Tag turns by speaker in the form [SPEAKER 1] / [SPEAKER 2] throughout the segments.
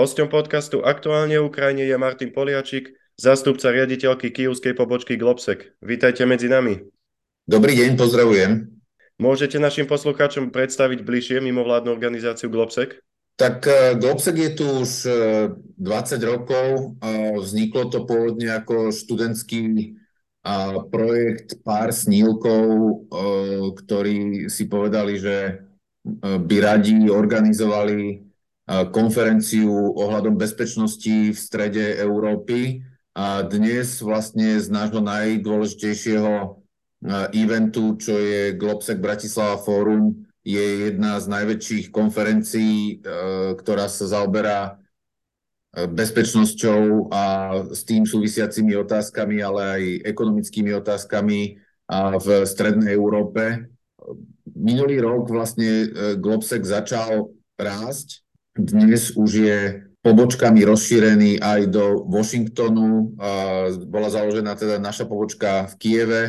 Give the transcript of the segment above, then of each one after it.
[SPEAKER 1] Hosťom podcastu Aktuálne v Ukrajine je Martin Poliačik, zástupca riaditeľky kijovskej pobočky Globsec. Vítajte medzi nami.
[SPEAKER 2] Dobrý deň, pozdravujem.
[SPEAKER 1] Môžete našim poslucháčom predstaviť bližšie mimovládnu organizáciu Globsec?
[SPEAKER 2] Tak e, Globsec je tu už 20 e, rokov. Vzniklo to pôvodne ako študentský projekt pár snílkov, e, ktorí si povedali, že by radi organizovali konferenciu ohľadom bezpečnosti v strede Európy. A dnes vlastne z nášho najdôležitejšieho eventu, čo je Globsec Bratislava Forum, je jedna z najväčších konferencií, ktorá sa zaoberá bezpečnosťou a s tým súvisiacimi otázkami, ale aj ekonomickými otázkami v strednej Európe. Minulý rok vlastne Globsec začal rásť dnes už je pobočkami rozšírený aj do Washingtonu. Bola založená teda naša pobočka v Kieve,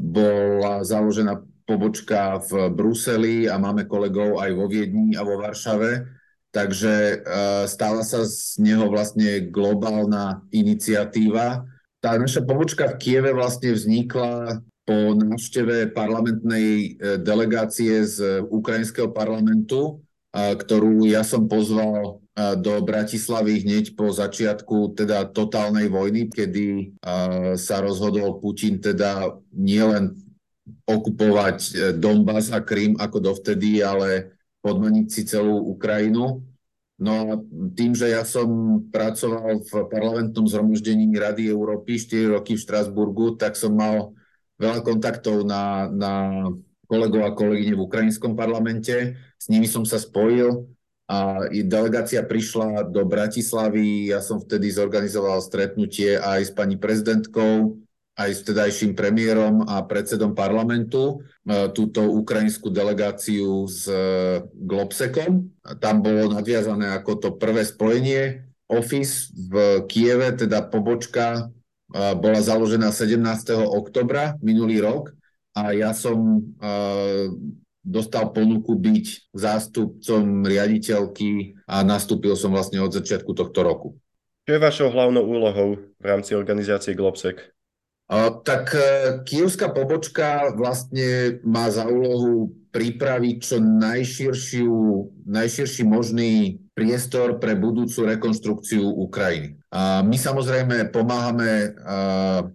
[SPEAKER 2] bola založená pobočka v Bruseli a máme kolegov aj vo Viedni a vo Varšave. Takže stala sa z neho vlastne globálna iniciatíva. Tá naša pobočka v Kieve vlastne vznikla po návšteve parlamentnej e, delegácie z ukrajinského parlamentu, ktorú ja som pozval do Bratislavy hneď po začiatku teda totálnej vojny, kedy sa rozhodol Putin teda nielen okupovať e, Donbass a Krym ako dovtedy, ale podmaniť si celú Ukrajinu. No a tým, že ja som pracoval v parlamentnom zhromaždení Rady Európy 4 roky v Štrasburgu, tak som mal veľa kontaktov na, na kolegov a kolegyne v ukrajinskom parlamente. S nimi som sa spojil a delegácia prišla do Bratislavy. Ja som vtedy zorganizoval stretnutie aj s pani prezidentkou, aj s vtedajším premiérom a predsedom parlamentu, e, túto ukrajinskú delegáciu s e, Globsekom. Tam bolo nadviazané ako to prvé spojenie. Office v Kieve, teda pobočka, e, bola založená 17. oktobra minulý rok a ja som dostal ponuku byť zástupcom riaditeľky a nastúpil som vlastne od začiatku tohto roku.
[SPEAKER 1] Čo je vašou hlavnou úlohou v rámci organizácie Globsec?
[SPEAKER 2] Uh, tak uh, kievská pobočka vlastne má za úlohu pripraviť čo najširšiu, najširší možný priestor pre budúcu rekonstrukciu Ukrajiny. A my samozrejme pomáhame uh,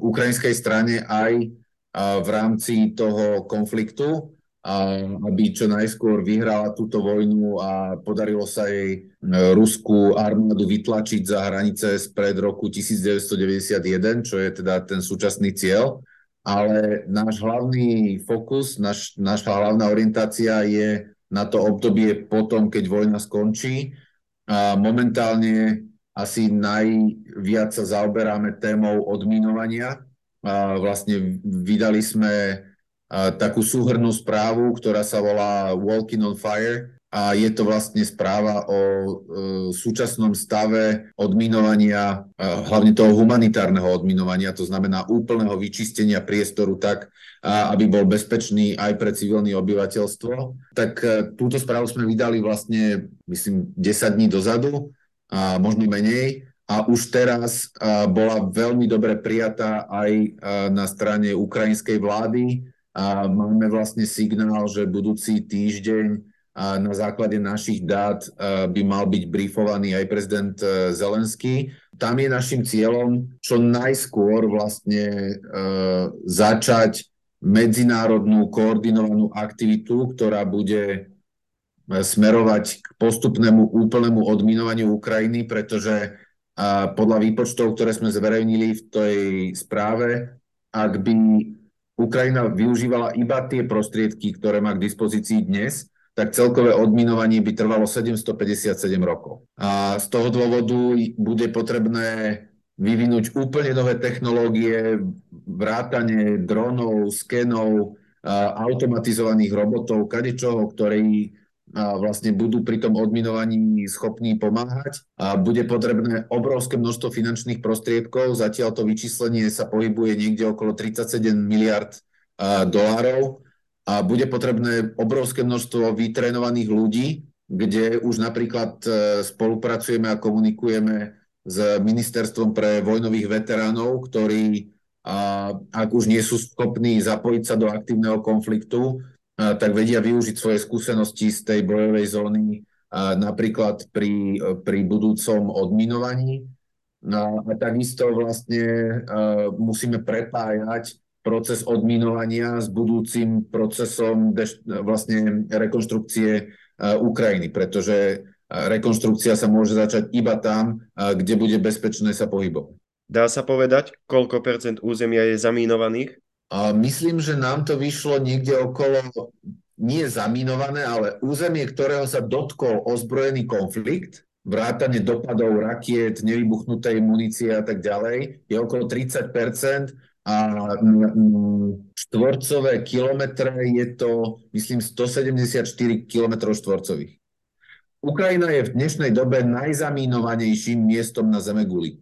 [SPEAKER 2] ukrajinskej strane aj v rámci toho konfliktu, aby čo najskôr vyhrala túto vojnu a podarilo sa jej e, ruskú armádu vytlačiť za hranice spred roku 1991, čo je teda ten súčasný cieľ. Ale náš hlavný fokus, naš, naša hlavná orientácia je na to obdobie potom, keď vojna skončí. A momentálne asi najviac sa zaoberáme témou odminovania, vlastne vydali sme takú súhrnú správu, ktorá sa volá Walking on Fire a je to vlastne správa o e, súčasnom stave odminovania, hlavne toho humanitárneho odminovania, to znamená úplného vyčistenia priestoru tak, aby bol bezpečný aj pre civilné obyvateľstvo. Tak e, túto správu sme vydali vlastne, myslím, 10 dní dozadu, a možno menej a už teraz bola veľmi dobre prijatá aj na strane ukrajinskej vlády. A máme vlastne signál, že budúci týždeň na základe našich dát by mal byť briefovaný aj prezident e, Zelenský. Tam je našim cieľom čo najskôr vlastne e, začať medzinárodnú koordinovanú aktivitu, ktorá bude e, smerovať k postupnému úplnému odminovaniu Ukrajiny, pretože podľa výpočtov, ktoré sme zverejnili v tej správe, ak by Ukrajina využívala iba tie prostriedky, ktoré má k dispozícii dnes, tak celkové odminovanie by trvalo 757 rokov. A z toho dôvodu bude potrebné vyvinúť úplne nové technológie, vrátanie dronov, skenov, automatizovaných robotov, kadečoho, ktorí vlastne budú pri tom odminovaní schopní pomáhať. A bude potrebné obrovské množstvo finančných prostriedkov. Zatiaľ to vyčíslenie sa pohybuje niekde okolo 37 miliard dolárov. A bude potrebné obrovské množstvo vytrénovaných ľudí, kde už napríklad spolupracujeme a komunikujeme s Ministerstvom pre vojnových veteránov, ktorí, ak už nie sú schopní zapojiť sa do aktívneho konfliktu, tak vedia využiť svoje skúsenosti z tej bojovej zóny napríklad pri, pri budúcom odminovaní. No, a takisto vlastne musíme prepájať proces odminovania s budúcim procesom deš- vlastne rekonštrukcie Ukrajiny, pretože rekonštrukcia sa môže začať iba tam, kde bude bezpečné sa pohybovať.
[SPEAKER 1] Dá sa povedať, koľko percent územia je zamínovaných?
[SPEAKER 2] Myslím, že nám to vyšlo niekde okolo nie zaminované, ale územie, ktorého sa dotkol ozbrojený konflikt, vrátane dopadov rakiet, nevybuchnutej munície a tak ďalej, je okolo 30% a štvorcové kilometre je to, myslím, 174 km štvorcových. Ukrajina je v dnešnej dobe najzamínovanejším miestom na Zemeguli.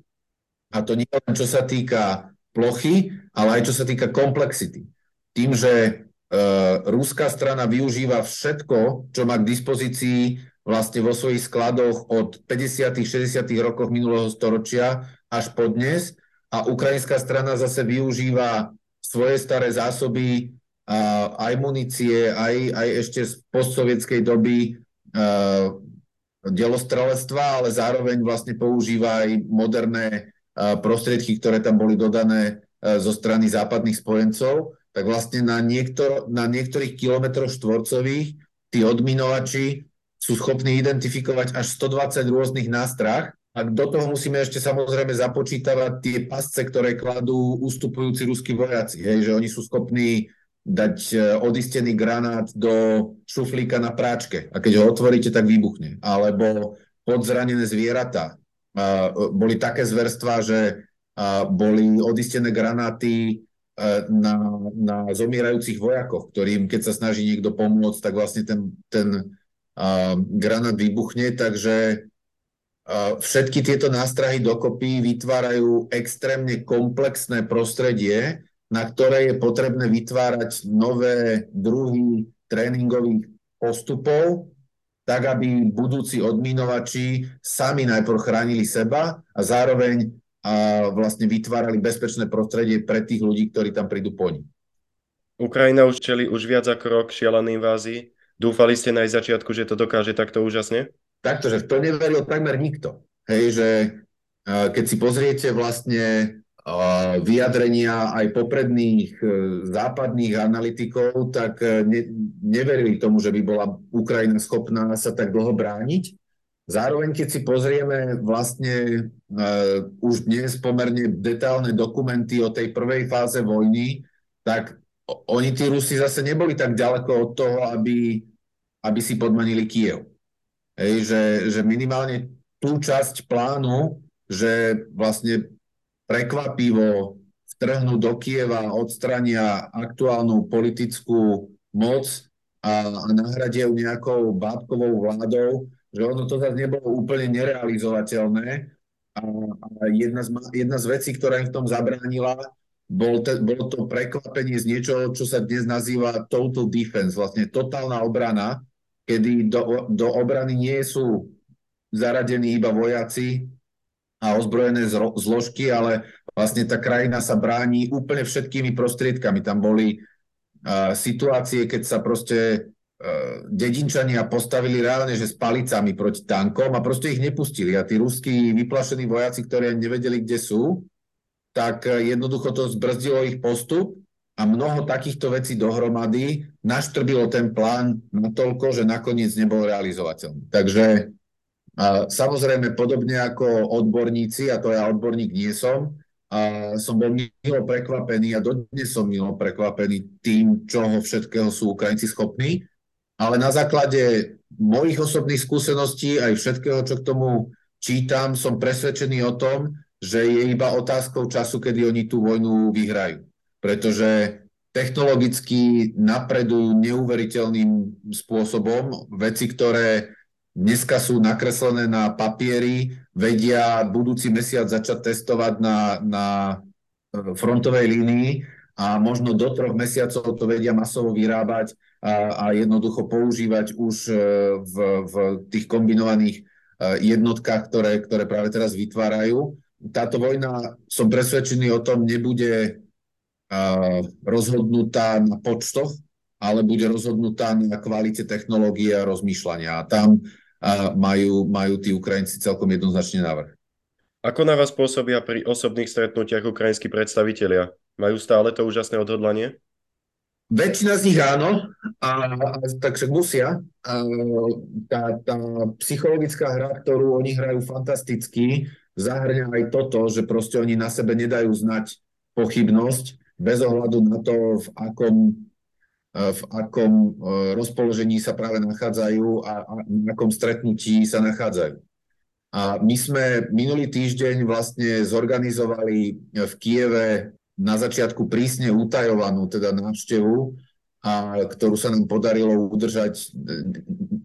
[SPEAKER 2] A to nie len čo sa týka plochy, ale aj čo sa týka komplexity. Tým, že Uh, ruská strana využíva všetko, čo má k dispozícii vlastne vo svojich skladoch od 50. 60. rokov minulého storočia až po dnes a ukrajinská strana zase využíva svoje staré zásoby uh, aj munície, aj, aj ešte z postsovietskej doby uh, delostrelectva, ale zároveň vlastne používa aj moderné prostriedky, ktoré tam boli dodané zo strany západných spojencov tak vlastne na, niektor, na niektorých kilometroch štvorcových tí odminovači sú schopní identifikovať až 120 rôznych nástrah a do toho musíme ešte samozrejme započítavať tie pasce, ktoré kladú ustupujúci ruskí vojaci. Hej, že oni sú schopní dať e, odistený granát do šuflíka na práčke a keď ho otvoríte, tak vybuchne. Alebo podzranené zvieratá. Boli také zverstvá, že boli odistené granáty E, na, na zomierajúcich vojakoch, ktorým, keď sa snaží niekto pomôcť, tak vlastne ten, ten granát vybuchne, takže všetky tieto nástrahy dokopy vytvárajú extrémne komplexné prostredie, na ktoré je potrebné vytvárať nové druhy tréningových postupov, tak aby budúci odminovači sami najprv chránili seba a zároveň a vlastne vytvárali bezpečné prostredie pre tých ľudí, ktorí tam prídu po nich.
[SPEAKER 1] Ukrajina už čeli už viac ako rok šialenej invázii. Dúfali ste na začiatku, že to dokáže takto úžasne?
[SPEAKER 2] Takto, že v to neveril takmer nikto. Hej, že keď si pozriete vlastne vyjadrenia aj popredných e, západných analytikov, tak e, ne, neverili tomu, že by bola Ukrajina schopná sa tak dlho brániť. Zároveň, keď si pozrieme vlastne uh, už dnes pomerne detálne dokumenty o tej prvej fáze vojny, tak oni, tí Rusi, zase neboli tak ďaleko od toho, aby, aby si podmanili Kiev. Hej, že, že minimálne tú časť plánu, že vlastne prekvapivo vtrhnú do Kieva, odstrania aktuálnu politickú moc a, a nahradia ju nejakou bábkovou vládou, že ono to zase nebolo úplne nerealizovateľné. A, a jedna, z, jedna z vecí, ktorá im v tom zabránila, bol te, bolo to prekvapenie z niečoho, čo sa dnes nazýva total defense, vlastne totálna obrana, kedy do, do obrany nie sú zaradení iba vojaci a ozbrojené zložky, ale vlastne tá krajina sa bráni úplne všetkými prostriedkami. Tam boli uh, situácie, keď sa proste E, dedinčania postavili reálne, že s palicami proti tankom a proste ich nepustili. A tí ruskí vyplašení vojaci, ktorí ani nevedeli, kde sú, tak e, jednoducho to zbrzdilo ich postup a mnoho takýchto vecí dohromady naštrbilo ten plán natoľko, že nakoniec nebol realizovateľný. Takže samozrejme, podobne ako odborníci, a to ja odborník nie som, a som bol milo prekvapený a dodnes som milo prekvapený tým, čoho všetkého sú Ukrajinci schopní ale na základe mojich osobných skúseností aj všetkého, čo k tomu čítam, som presvedčený o tom, že je iba otázkou času, kedy oni tú vojnu vyhrajú. Pretože technologicky napredujú neuveriteľným spôsobom. Veci, ktoré dneska sú nakreslené na papieri, vedia budúci mesiac začať testovať na, na frontovej línii a možno do troch mesiacov to vedia masovo vyrábať a, a jednoducho používať už e, v, v tých kombinovaných e, jednotkách, ktoré, ktoré práve teraz vytvárajú. Táto vojna, som presvedčený o tom, nebude rozhodnutá na počtoch, ale bude rozhodnutá na kvalite technológie a rozmýšľania. A tam majú, majú tí Ukrajinci celkom jednoznačný návrh.
[SPEAKER 1] Ako na vás pôsobia pri osobných stretnutiach ukrajinskí predstavitelia? Majú stále to úžasné odhodlanie?
[SPEAKER 2] Väčšina z nich áno, a, a takže musia. A, tá, tá psychologická hra, ktorú oni hrajú fantasticky, zahrňa aj toto, že proste oni na sebe nedajú znať pochybnosť, bez ohľadu na to, v akom, v akom e, rozpoložení sa práve nachádzajú a, a na akom stretnutí sa nachádzajú. A my sme minulý týždeň vlastne zorganizovali v Kieve na začiatku prísne utajovanú teda návštevu, a ktorú sa nám podarilo udržať e,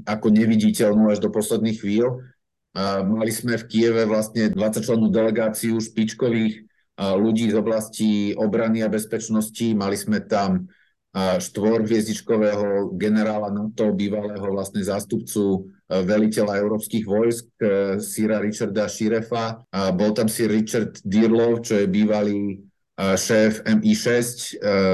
[SPEAKER 2] ako neviditeľnú až do posledných chvíľ. A mali sme v Kieve vlastne 20 člennú delegáciu špičkových ľudí z oblasti obrany a bezpečnosti. Mali sme tam štvorhviezdičkového generála NATO, bývalého vlastne zástupcu e, veliteľa európskych vojsk, e, Sira Richarda Širefa. Bol tam Sir Richard Dirlov, čo je bývalý šéf MI6, e,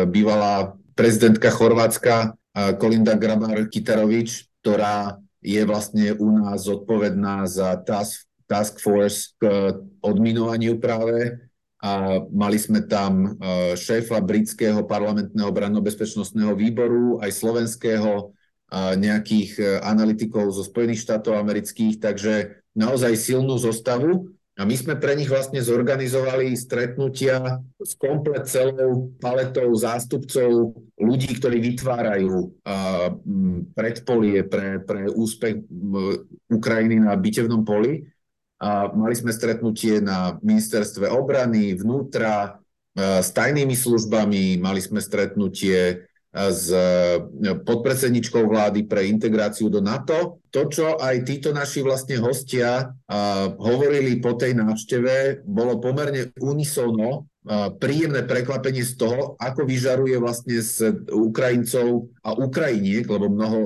[SPEAKER 2] bývalá prezidentka Chorvátska Kolinda Grabar Kitarovič, ktorá je vlastne u nás zodpovedná za task, task force k odminovaniu práve. A mali sme tam e, šéfa britského parlamentného branno-bezpečnostného výboru, aj slovenského, nejakých e, analytikov zo Spojených štátov amerických, takže naozaj silnú zostavu. A my sme pre nich vlastne zorganizovali stretnutia s komplet celou paletou zástupcov ľudí, ktorí vytvárajú predpolie pre, pre úspech Ukrajiny na bitevnom poli. A mali sme stretnutie na ministerstve obrany, vnútra, uh, s tajnými službami, mali sme stretnutie s e, podpredsedničkou vlády pre integráciu do NATO. To, čo aj títo naši vlastne hostia hovorili po tej návšteve, bolo pomerne unisono príjemné prekvapenie z toho, ako vyžaruje vlastne z Ukrajincov a Ukrajiniek, lebo mnoho,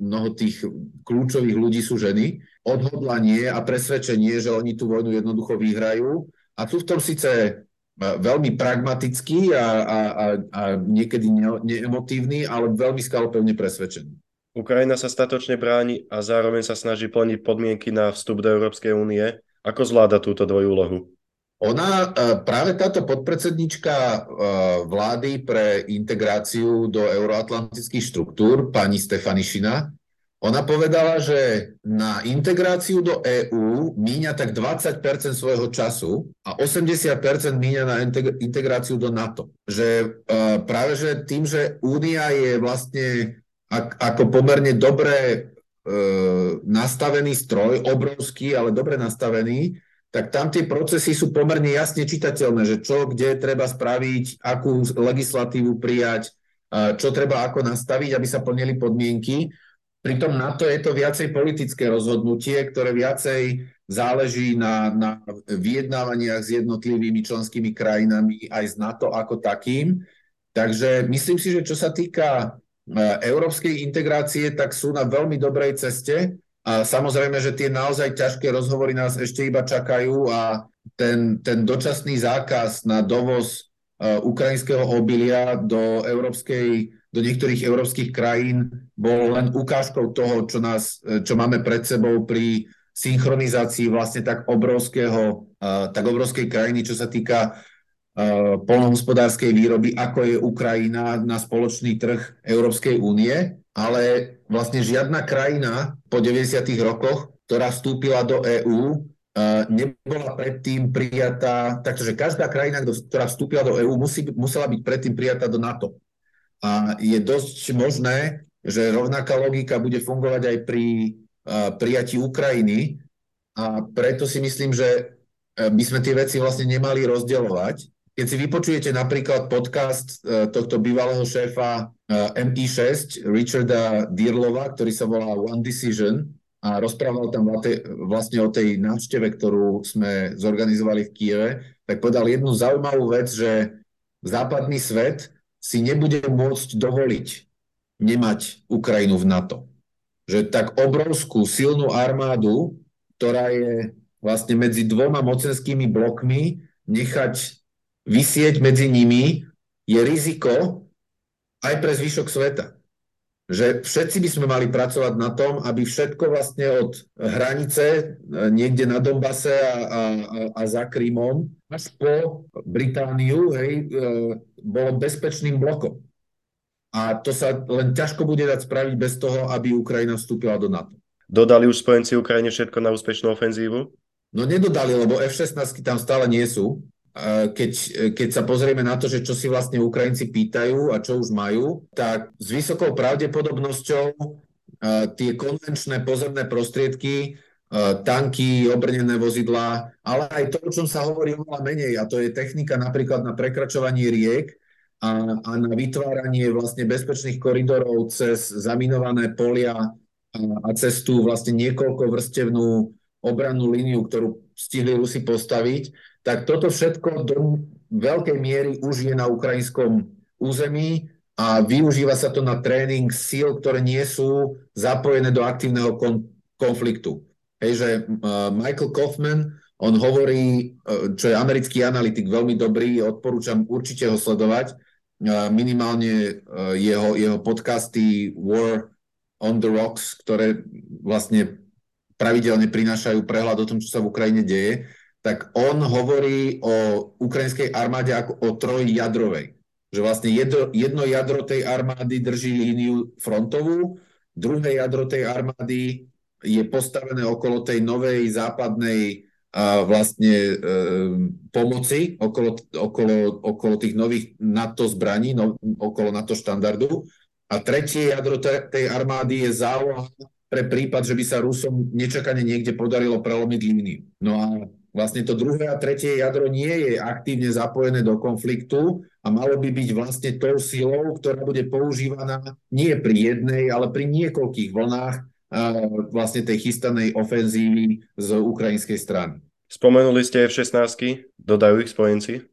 [SPEAKER 2] mnoho tých kľúčových ľudí sú ženy, odhodlanie a presvedčenie, že oni tú vojnu jednoducho vyhrajú. A sú v tom síce veľmi pragmatický a, a, a, a niekedy ne, neemotívny, ale veľmi skalopevne presvedčený.
[SPEAKER 1] Ukrajina sa statočne bráni a zároveň sa snaží plniť podmienky na vstup do Európskej únie. Ako zvláda túto dvojúlohu?
[SPEAKER 2] Ona, e, práve táto podpredsednička e, vlády pre integráciu do euroatlantických štruktúr, pani Stefanišina, ona povedala, že na integráciu do EÚ míňa tak 20% svojho času a 80% míňa na integráciu do NATO. Že uh, práve že tým, že Únia je vlastne ak, ako pomerne dobre uh, nastavený stroj, obrovský, ale dobre nastavený, tak tam tie procesy sú pomerne jasne čitateľné, že čo, kde treba spraviť, akú legislatívu prijať, čo treba ako nastaviť, aby sa plnili podmienky. Pritom na to je to viacej politické rozhodnutie, ktoré viacej záleží na, na vyjednávaniach s jednotlivými členskými krajinami aj z NATO ako takým. Takže myslím si, že čo sa týka e, európskej integrácie, tak sú na veľmi dobrej ceste. A samozrejme, že tie naozaj ťažké rozhovory nás ešte iba čakajú a ten, ten dočasný zákaz na dovoz uh, ukrajinského obilia do európskej do niektorých európskych krajín bol len ukážkou toho, čo, nás, čo máme pred sebou pri synchronizácii vlastne tak obrovského, tak obrovskej krajiny, čo sa týka polnohospodárskej výroby, ako je Ukrajina na spoločný trh Európskej únie, ale vlastne žiadna krajina po 90. rokoch, ktorá vstúpila do EÚ, nebola predtým prijatá, takže každá krajina, ktorá vstúpila do EÚ, musela byť predtým prijatá do NATO. A je dosť možné, že rovnaká logika bude fungovať aj pri prijatí Ukrajiny a preto si myslím, že e, by sme tie veci vlastne nemali rozdielovať. Keď si vypočujete napríklad podcast e, tohto bývalého šéfa e, MI6, Richarda Dirlova, ktorý sa volá One Decision a rozprával tam vlastne o tej návšteve, ktorú sme zorganizovali v Kieve, tak povedal jednu zaujímavú vec, že západný svet si nebude môcť dovoliť nemať Ukrajinu v NATO. Že tak obrovskú, silnú armádu, ktorá je vlastne medzi dvoma mocenskými blokmi, nechať vysieť medzi nimi, je riziko aj pre zvyšok sveta že všetci by sme mali pracovať na tom, aby všetko vlastne od hranice e, niekde na Donbase a, a, a za Krymom až po Britániu hej, e, bolo bezpečným blokom. A to sa len ťažko bude dať spraviť bez toho, aby Ukrajina vstúpila do NATO.
[SPEAKER 1] Dodali už spojenci Ukrajine všetko na úspešnú ofenzívu?
[SPEAKER 2] No nedodali, lebo F-16 tam stále nie sú keď, keď sa pozrieme na to, že čo si vlastne Ukrajinci pýtajú a čo už majú, tak s vysokou pravdepodobnosťou tie konvenčné pozemné prostriedky, tanky, obrnené vozidlá, ale aj to, o čom sa hovorí oveľa menej, a to je technika napríklad na prekračovanie riek a, a na vytváranie vlastne bezpečných koridorov cez zaminované polia a, a cez tú vlastne niekoľko vrstevnú obrannú líniu, ktorú stihli Rusi postaviť, tak toto všetko do veľkej miery už je na ukrajinskom území a využíva sa to na tréning síl, ktoré nie sú zapojené do aktívneho kon- konfliktu. Hej, že uh, Michael Kaufman, on hovorí, uh, čo je americký analytik, veľmi dobrý, odporúčam určite ho sledovať, uh, minimálne jeho, jeho podcasty War on the Rocks, ktoré vlastne pravidelne prinášajú prehľad o tom, čo sa v Ukrajine deje tak on hovorí o ukrajinskej armáde ako o trojjadrovej. Že vlastne jedno, jedno jadro tej armády drží líniu frontovú, druhé jadro tej armády je postavené okolo tej novej západnej a vlastne e, pomoci, okolo, okolo, okolo tých nových NATO zbraní, no, okolo NATO štandardu. A tretie jadro te, tej armády je záloha pre prípad, že by sa Rusom nečakane niekde podarilo prelomiť líniu. No a Vlastne to druhé a tretie jadro nie je aktívne zapojené do konfliktu a malo by byť vlastne tou silou, ktorá bude používaná nie pri jednej, ale pri niekoľkých vlnách vlastne tej chystanej ofenzívy z ukrajinskej strany.
[SPEAKER 1] Spomenuli ste F-16, dodajú ich spojenci?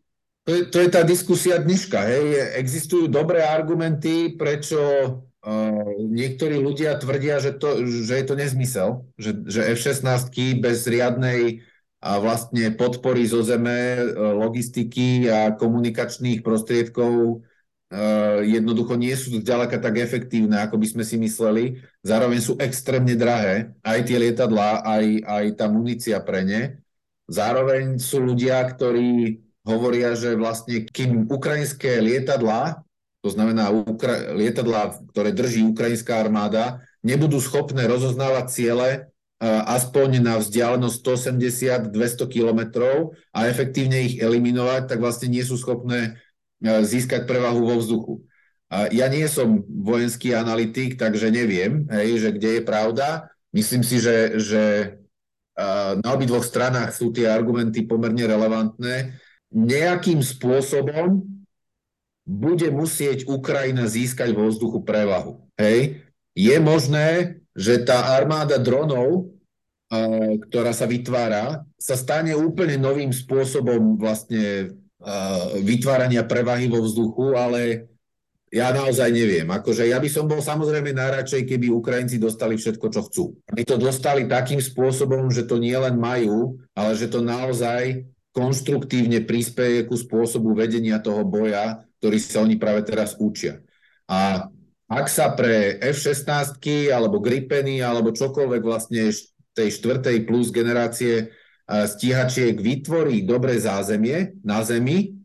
[SPEAKER 2] To je, to je tá diskusia dneška. Hej. Existujú dobré argumenty, prečo uh, niektorí ľudia tvrdia, že, to, že je to nezmysel, že, že F-16 bez riadnej a vlastne podpory zo zeme, logistiky a komunikačných prostriedkov jednoducho nie sú zďaleka tak efektívne, ako by sme si mysleli. Zároveň sú extrémne drahé, aj tie lietadlá, aj, aj tá munícia pre ne. Zároveň sú ľudia, ktorí hovoria, že vlastne kým ukrajinské lietadlá, to znamená ukra- lietadlá, ktoré drží ukrajinská armáda, nebudú schopné rozoznávať ciele, aspoň na vzdialenosť 180-200 kilometrov a efektívne ich eliminovať, tak vlastne nie sú schopné získať prevahu vo vzduchu. Ja nie som vojenský analytik, takže neviem, hej, že kde je pravda. Myslím si, že, že na obidvoch stranách sú tie argumenty pomerne relevantné. Nejakým spôsobom bude musieť Ukrajina získať vo vzduchu prevahu. Hej? Je možné, že tá armáda dronov, ktorá sa vytvára, sa stane úplne novým spôsobom vlastne vytvárania prevahy vo vzduchu, ale ja naozaj neviem. Akože ja by som bol samozrejme najradšej, keby Ukrajinci dostali všetko, čo chcú. Aby to dostali takým spôsobom, že to nie len majú, ale že to naozaj konštruktívne prispieje ku spôsobu vedenia toho boja, ktorý sa oni práve teraz učia. A ak sa pre F-16 alebo Gripeny alebo čokoľvek vlastne tej štvrtej plus generácie stíhačiek vytvorí dobré zázemie na zemi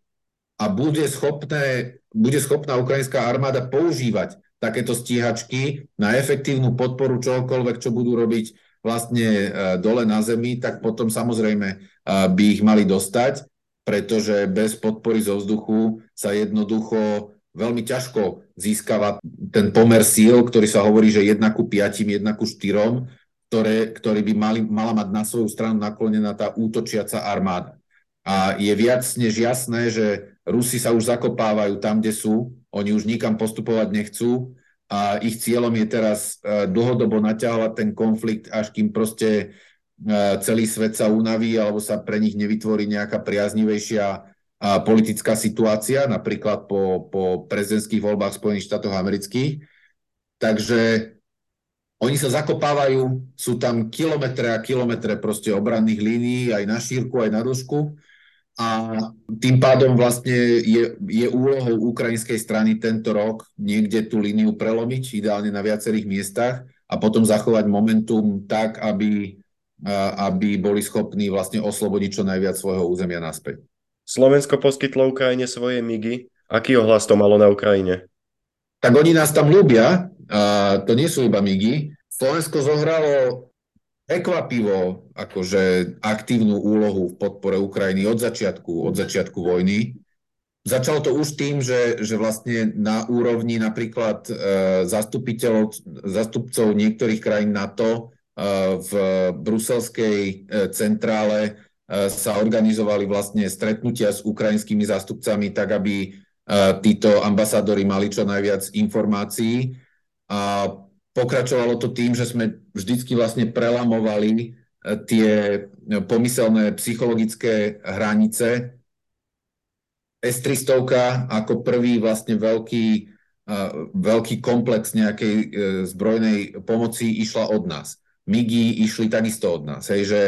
[SPEAKER 2] a bude, schopné, bude schopná ukrajinská armáda používať takéto stíhačky na efektívnu podporu čohokoľvek, čo budú robiť vlastne e, dole na zemi, tak potom samozrejme e, by ich mali dostať, pretože bez podpory zo vzduchu sa jednoducho veľmi ťažko získava ten pomer síl, ktorý sa hovorí, že 1 ku 5, 1 ku 4, ktoré, ktorý by mali, mala mať na svoju stranu naklonená tá útočiaca armáda. A je viac než jasné, že Rusi sa už zakopávajú tam, kde sú, oni už nikam postupovať nechcú a ich cieľom je teraz e, dlhodobo naťahovať ten konflikt, až kým proste e, celý svet sa unaví alebo sa pre nich nevytvorí nejaká priaznivejšia politická situácia, napríklad po, po prezidentských voľbách Spojených štátov amerických. Takže oni sa zakopávajú, sú tam kilometre a kilometre proste obranných línií, aj na šírku, aj na dĺžku. A tým pádom vlastne je, je úlohou ukrajinskej strany tento rok niekde tú líniu prelomiť, ideálne na viacerých miestach a potom zachovať momentum tak, aby, aby boli schopní vlastne oslobodiť čo najviac svojho územia naspäť.
[SPEAKER 1] Slovensko poskytlo Ukrajine svoje migy. Aký ohlas to malo na Ukrajine?
[SPEAKER 2] Tak oni nás tam ľúbia, a to nie sú iba migy. Slovensko zohralo prekvapivo akože aktívnu úlohu v podpore Ukrajiny od začiatku, od začiatku vojny. Začalo to už tým, že, že vlastne na úrovni napríklad e, zastupiteľov, zastupcov niektorých krajín NATO e, v bruselskej e, centrále sa organizovali vlastne stretnutia s ukrajinskými zástupcami tak, aby títo ambasádori mali čo najviac informácií. A pokračovalo to tým, že sme vždycky vlastne prelamovali e, tie pomyselné psychologické hranice. S-300 ako prvý vlastne veľký, e, veľký komplex nejakej zbrojnej pomoci išla od nás. MIGI išli takisto od nás. Hej, že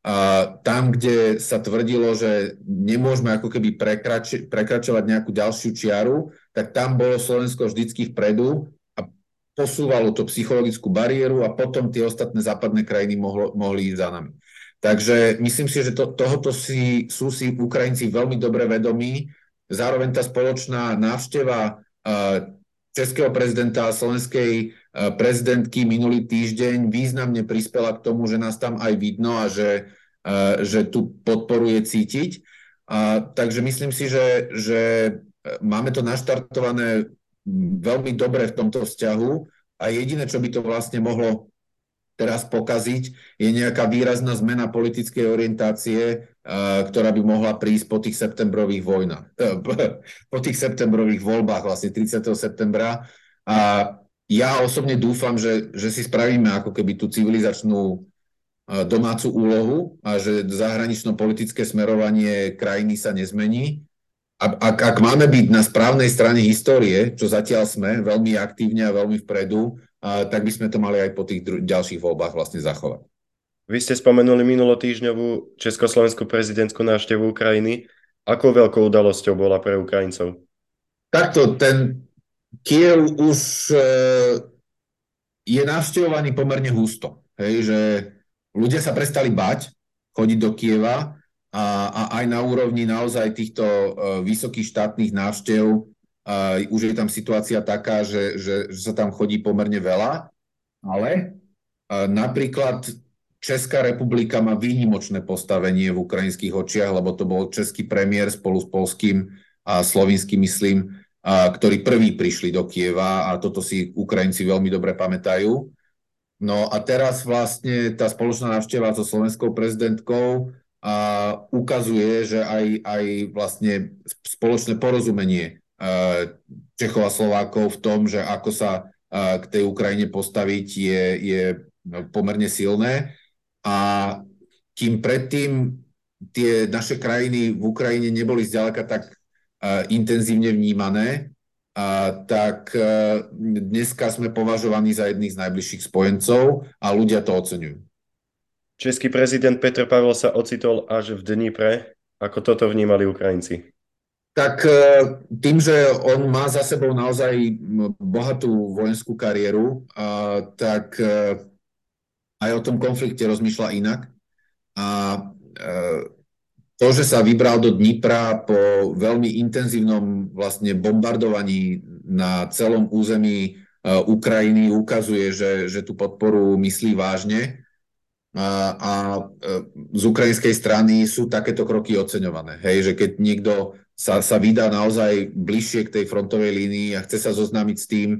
[SPEAKER 2] a tam, kde sa tvrdilo, že nemôžeme ako keby prekrač- prekračovať nejakú ďalšiu čiaru, tak tam bolo Slovensko vždycky vpredu a posúvalo to psychologickú bariéru a potom tie ostatné západné krajiny mohlo, mohli ísť za nami. Takže myslím si, že to, tohoto si, sú si Ukrajinci veľmi dobre vedomí. Zároveň tá spoločná návšteva uh, českého prezidenta a slovenskej prezidentky minulý týždeň významne prispela k tomu, že nás tam aj vidno a že, že tu podporuje cítiť. A, takže myslím si, že, že máme to naštartované veľmi dobre v tomto vzťahu a jediné, čo by to vlastne mohlo teraz pokaziť, je nejaká výrazná zmena politickej orientácie, ktorá by mohla prísť po tých septembrových vojnách, po tých septembrových voľbách, vlastne 30. septembra. A ja osobne dúfam, že, že si spravíme ako keby tú civilizačnú e, domácu úlohu a že zahranično-politické smerovanie krajiny sa nezmení. A, ak, ak máme byť na správnej strane histórie, čo zatiaľ sme veľmi aktívne a veľmi vpredu, tak by sme to mali aj po tých dru- ďalších voľbách vlastne zachovať.
[SPEAKER 1] Vy ste spomenuli minulotýždňovú československú prezidentskú návštevu Ukrajiny. Akou veľkou udalosťou bola pre Ukrajincov?
[SPEAKER 2] Takto, ten, Kiev už e, je navštevovaný pomerne husto. Hej, že ľudia sa prestali bať chodiť do Kieva a, a aj na úrovni naozaj týchto uh, vysokých štátnych návštev uh, už je tam situácia taká, že, že, že sa tam chodí pomerne veľa, ale uh, napríklad Česká republika má výnimočné postavenie v ukrajinských očiach, lebo to bol český premiér spolu s polským a slovinským, myslím, a, ktorí prví prišli do Kieva a toto si Ukrajinci veľmi dobre pamätajú. No a teraz vlastne tá spoločná návšteva so slovenskou prezidentkou a ukazuje, že aj, aj vlastne spoločné porozumenie Čechov a Slovákov v tom, že ako sa k tej Ukrajine postaviť je, je pomerne silné. A kým predtým tie naše krajiny v Ukrajine neboli zďaleka tak intenzívne vnímané, a, tak dneska sme považovaní za jedných z najbližších spojencov a ľudia to oceňujú.
[SPEAKER 1] Český prezident Petr Pavel sa ocitol až v Dnipre. Ako toto vnímali Ukrajinci?
[SPEAKER 2] Tak e, tým, že on má za sebou naozaj bohatú vojenskú kariéru, tak e, aj o tom konflikte rozmýšľa inak. A, a to, že sa vybral do Dnipra po veľmi intenzívnom vlastne bombardovaní na celom území Ukrajiny ukazuje, že, že tú podporu myslí vážne a, z ukrajinskej strany sú takéto kroky oceňované. Hej, že keď niekto sa, sa vydá naozaj bližšie k tej frontovej línii a chce sa zoznámiť s tým,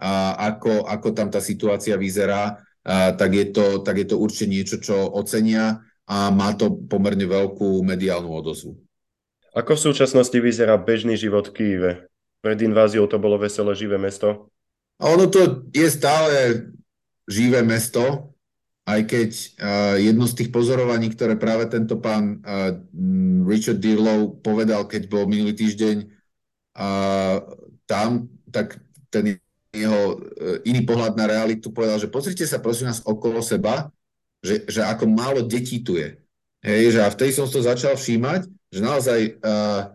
[SPEAKER 2] a ako, ako tam tá situácia vyzerá, a, tak, je to, tak je to určite niečo, čo ocenia a má to pomerne veľkú mediálnu odozvu.
[SPEAKER 1] Ako v súčasnosti vyzerá bežný život v Kýve? Pred inváziou to bolo veselé živé mesto?
[SPEAKER 2] A ono to je stále živé mesto. Aj keď uh, jedno z tých pozorovaní, ktoré práve tento pán uh, Richard Dirlow povedal, keď bol minulý týždeň uh, tam, tak ten jeho uh, iný pohľad na realitu povedal, že pozrite sa prosím nás okolo seba, že, že ako málo detí tu je. Hej, že a vtedy som to začal všímať, že naozaj uh,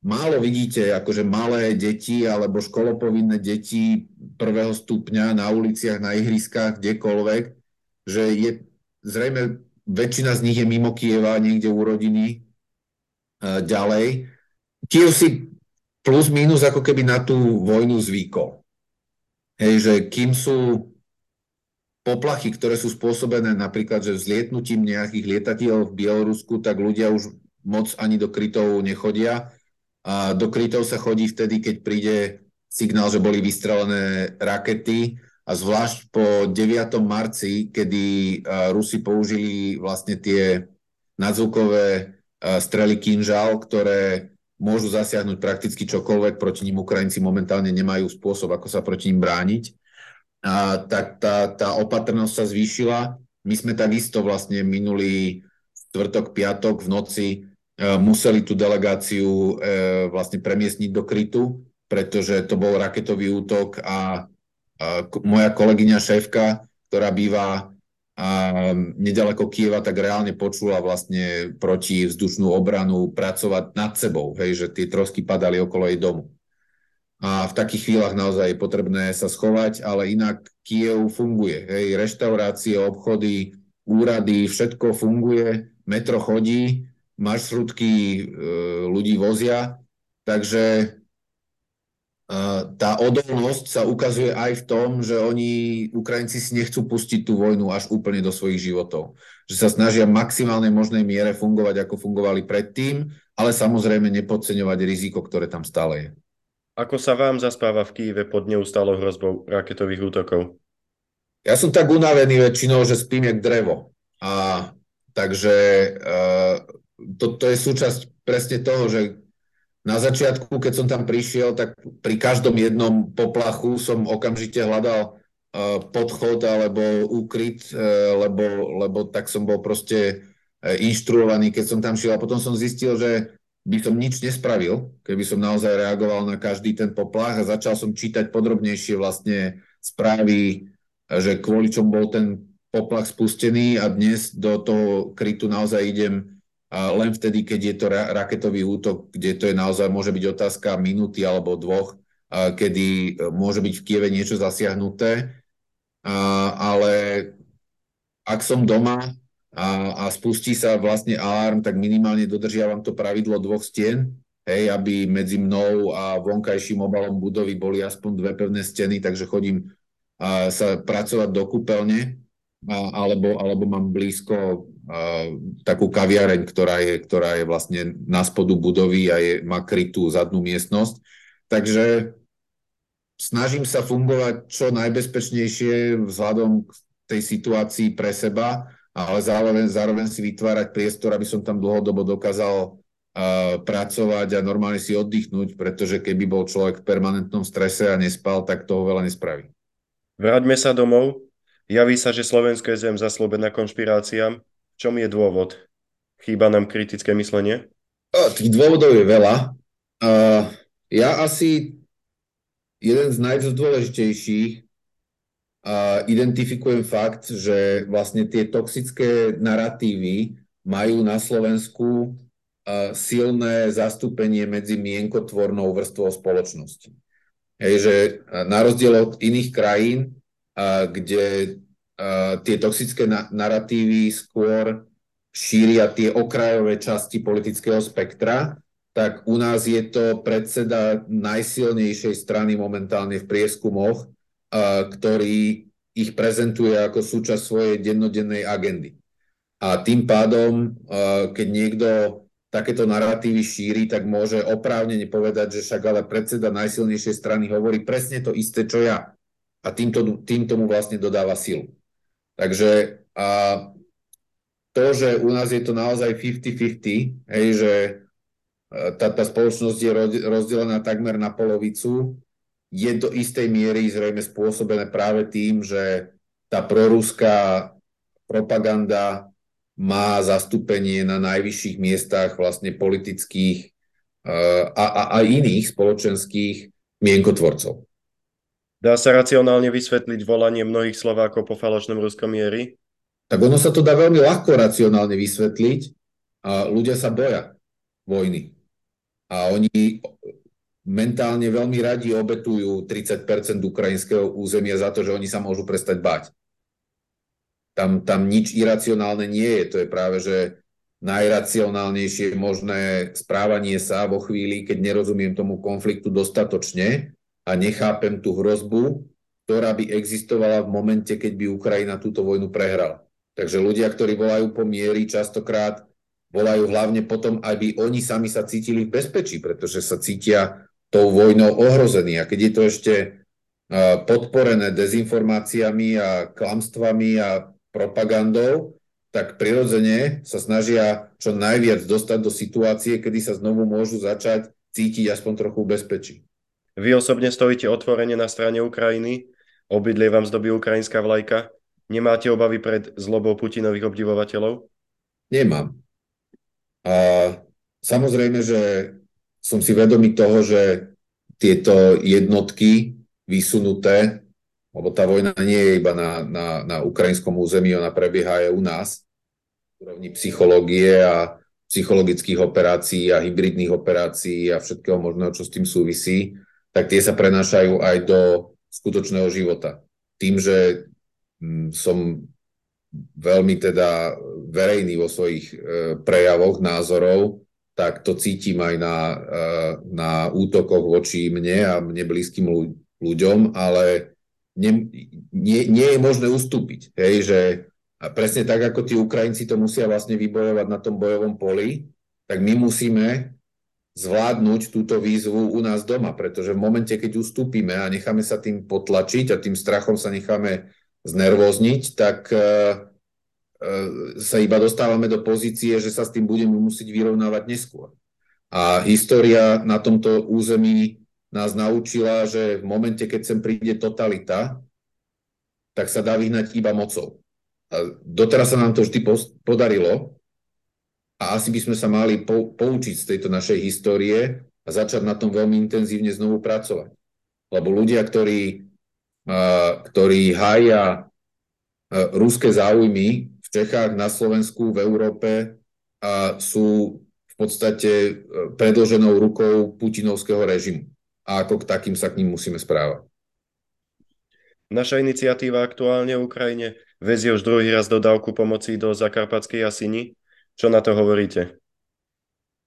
[SPEAKER 2] málo vidíte akože malé deti alebo školopovinné deti prvého stupňa na uliciach, na ihriskách, kdekoľvek, že je zrejme väčšina z nich je mimo Kieva, niekde u rodiny uh, ďalej. Kiev si plus minus ako keby na tú vojnu zvykol. Hej, že kým sú poplachy, ktoré sú spôsobené napríklad, že vzlietnutím nejakých lietadiel v Bielorusku, tak ľudia už moc ani do krytov nechodia. A do krytov sa chodí vtedy, keď príde signál, že boli vystrelené rakety a zvlášť po 9. marci, kedy Rusi použili vlastne tie nadzvukové strely Kinžal, ktoré môžu zasiahnuť prakticky čokoľvek, proti ním Ukrajinci momentálne nemajú spôsob, ako sa proti ním brániť, a, tak tá, tá opatrnosť sa zvýšila. My sme takisto vlastne minulý štvrtok, piatok v noci e, museli tú delegáciu e, vlastne premiestniť do krytu, pretože to bol raketový útok a moja kolegyňa šéfka, ktorá býva a nedaleko Kieva, tak reálne počula vlastne proti vzdušnú obranu pracovať nad sebou, hej, že tie trosky padali okolo jej domu. A v takých chvíľach naozaj je potrebné sa schovať, ale inak Kiev funguje. Hej, reštaurácie, obchody, úrady, všetko funguje, metro chodí, maršrutky e, ľudí vozia, takže tá odolnosť sa ukazuje aj v tom, že oni, Ukrajinci si nechcú pustiť tú vojnu až úplne do svojich životov. Že sa snažia v maximálnej možnej miere fungovať, ako fungovali predtým, ale samozrejme nepodceňovať riziko, ktoré tam stále je.
[SPEAKER 1] Ako sa vám zaspáva v Kýve pod neustálou hrozbou raketových útokov?
[SPEAKER 2] Ja som tak unavený väčšinou, že spím jak drevo. A takže uh, to, to je súčasť presne toho, že na začiatku, keď som tam prišiel, tak pri každom jednom poplachu som okamžite hľadal uh, podchod alebo úkryt, uh, lebo, lebo tak som bol proste uh, inštruovaný, keď som tam šiel. A potom som zistil, že by som nič nespravil, keby som naozaj reagoval na každý ten poplach a začal som čítať podrobnejšie vlastne správy, že kvôli čom bol ten poplach spustený a dnes do toho krytu naozaj idem len vtedy, keď je to raketový útok, kde to je naozaj, môže byť otázka minúty alebo dvoch, kedy e, môže byť v Kieve niečo zasiahnuté. Ale ak som doma a, a spustí sa vlastne alarm, tak minimálne dodržiavam to pravidlo dvoch stien, hej, aby medzi mnou a vonkajším obalom budovy boli aspoň dve pevné steny, takže chodím sa pracovať do kúpeľne, alebo, alebo mám blízko takú kaviareň, ktorá je, ktorá je vlastne na spodu budovy a je, má krytú zadnú miestnosť. Takže snažím sa fungovať čo najbezpečnejšie vzhľadom k tej situácii pre seba, ale zároveň, zároveň si vytvárať priestor, aby som tam dlhodobo dokázal uh, pracovať a normálne si oddychnúť, pretože keby bol človek v permanentnom strese a nespal, tak toho veľa nespraví.
[SPEAKER 1] Vráťme sa domov. Javí sa, že Slovensko je zem zaslobená konšpiráciám čom je dôvod? Chýba nám kritické myslenie?
[SPEAKER 2] Tých dôvodov je veľa. Uh, ja asi jeden z najdôležitejších uh, identifikujem fakt, že vlastne tie toxické narratívy majú na Slovensku silné zastúpenie medzi mienkotvornou vrstvou spoločnosti. Hej, že na rozdiel od iných krajín, kde tie toxické na- narratívy skôr šíria tie okrajové časti politického spektra, tak u nás je to predseda najsilnejšej strany momentálne v prieskumoch, uh, ktorý ich prezentuje ako súčasť svojej dennodennej agendy. A tým pádom, uh, keď niekto takéto narratívy šíri, tak môže oprávnene povedať, že však ale predseda najsilnejšej strany hovorí presne to isté, čo ja. A týmto, tým tomu vlastne dodáva silu. Takže a to, že u nás je to naozaj 50-50, hej, že e, tá, tá spoločnosť je rozdelená takmer na polovicu, je do istej miery zrejme spôsobené práve tým, že tá proruská propaganda má zastúpenie na najvyšších miestach vlastne politických a, a, a iných spoločenských mienkotvorcov.
[SPEAKER 1] Dá sa racionálne vysvetliť volanie mnohých Slovákov po falošnom ruskom miery?
[SPEAKER 2] Tak ono sa to dá veľmi ľahko racionálne vysvetliť. A ľudia sa boja vojny. A oni mentálne veľmi radi obetujú 30% ukrajinského územia za to, že oni sa môžu prestať bať. Tam, tam nič iracionálne nie je. To je práve, že najracionálnejšie možné správanie sa vo chvíli, keď nerozumiem tomu konfliktu dostatočne a nechápem tú hrozbu, ktorá by existovala v momente, keď by Ukrajina túto vojnu prehrala. Takže ľudia, ktorí volajú po miery, častokrát volajú hlavne potom, aby oni sami sa cítili v bezpečí, pretože sa cítia tou vojnou ohrození. A keď je to ešte podporené dezinformáciami a klamstvami a propagandou, tak prirodzene sa snažia čo najviac dostať do situácie, kedy sa znovu môžu začať cítiť aspoň trochu bezpečí.
[SPEAKER 1] Vy osobne stojíte otvorene na strane Ukrajiny, obydlie vám zdobí ukrajinská vlajka. Nemáte obavy pred zlobou Putinových obdivovateľov?
[SPEAKER 2] Nemám. A samozrejme, že som si vedomý toho, že tieto jednotky vysunuté, lebo tá vojna nie je iba na, na, na ukrajinskom území, ona prebieha aj u nás, úrovni psychológie a psychologických operácií a hybridných operácií a všetkého možného, čo s tým súvisí tak tie sa prenášajú aj do skutočného života. Tým, že mm, som veľmi teda verejný vo svojich e, prejavoch, názorov, tak to cítim aj na, e, na útokoch voči mne a mne blízkym ľuďom, ale nie, nie, nie je možné ustúpiť. Hej, že a presne tak, ako tí Ukrajinci to musia vlastne vybojovať na tom bojovom poli, tak my musíme zvládnuť túto výzvu u nás doma, pretože v momente, keď ustúpime a necháme sa tým potlačiť a tým strachom sa necháme znervozniť, tak uh, sa iba dostávame do pozície, že sa s tým budeme musieť vyrovnávať neskôr. A história na tomto území nás naučila, že v momente, keď sem príde totalita, tak sa dá vyhnať iba mocou. A doteraz sa nám to vždy podarilo, a asi by sme sa mali po, poučiť z tejto našej histórie a začať na tom veľmi intenzívne znovu pracovať. Lebo ľudia, ktorí, ktorí hája ruské záujmy v Čechách, na Slovensku, v Európe, sú v podstate uh, predloženou rukou putinovského režimu. A ako k takým sa k ním musíme správať.
[SPEAKER 1] Naša iniciatíva aktuálne v Ukrajine vezie už druhý raz dodávku pomoci do Zakarpatskej Jasiny. Čo na to hovoríte?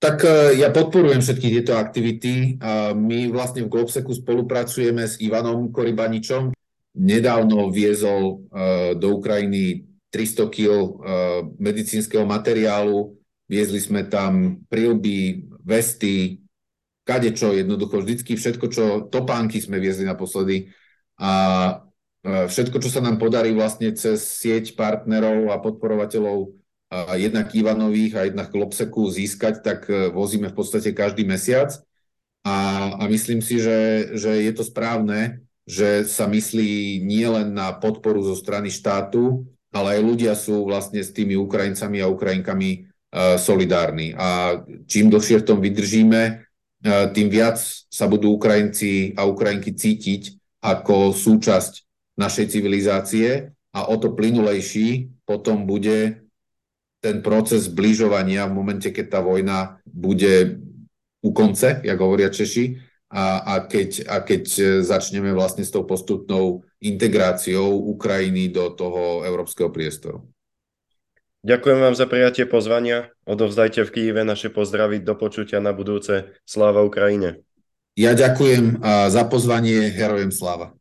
[SPEAKER 2] Tak e, ja podporujem všetky tieto aktivity. My vlastne v Globseku spolupracujeme s Ivanom Korybaničom. Nedávno viezol e, do Ukrajiny 300 kg e, medicínskeho materiálu. Viezli sme tam prilby, vesty, kadečo, jednoducho vždycky všetko, čo topánky sme viezli naposledy. A všetko, čo sa nám podarí vlastne cez sieť partnerov a podporovateľov jednak Ivanových a jednak Klopseku získať, tak e, vozíme v podstate každý mesiac. A, a myslím si, že, že je to správne, že sa myslí nielen na podporu zo strany štátu, ale aj ľudia sú vlastne s tými Ukrajincami a Ukrajinkami uh, solidárni. A čím dlhšie v tom vydržíme, uh, tým viac sa budú Ukrajinci a Ukrajinky cítiť ako súčasť našej civilizácie a o to plynulejší potom bude ten proces zbližovania v momente, keď tá vojna bude u konce, jak hovoria Češi, a, a, keď, a keď začneme vlastne s tou postupnou integráciou Ukrajiny do toho európskeho priestoru.
[SPEAKER 1] Ďakujem vám za prijatie pozvania. Odovzdajte v Kyjeve naše pozdravy do počutia na budúce. Sláva Ukrajine.
[SPEAKER 2] Ja ďakujem za pozvanie. Herojem sláva.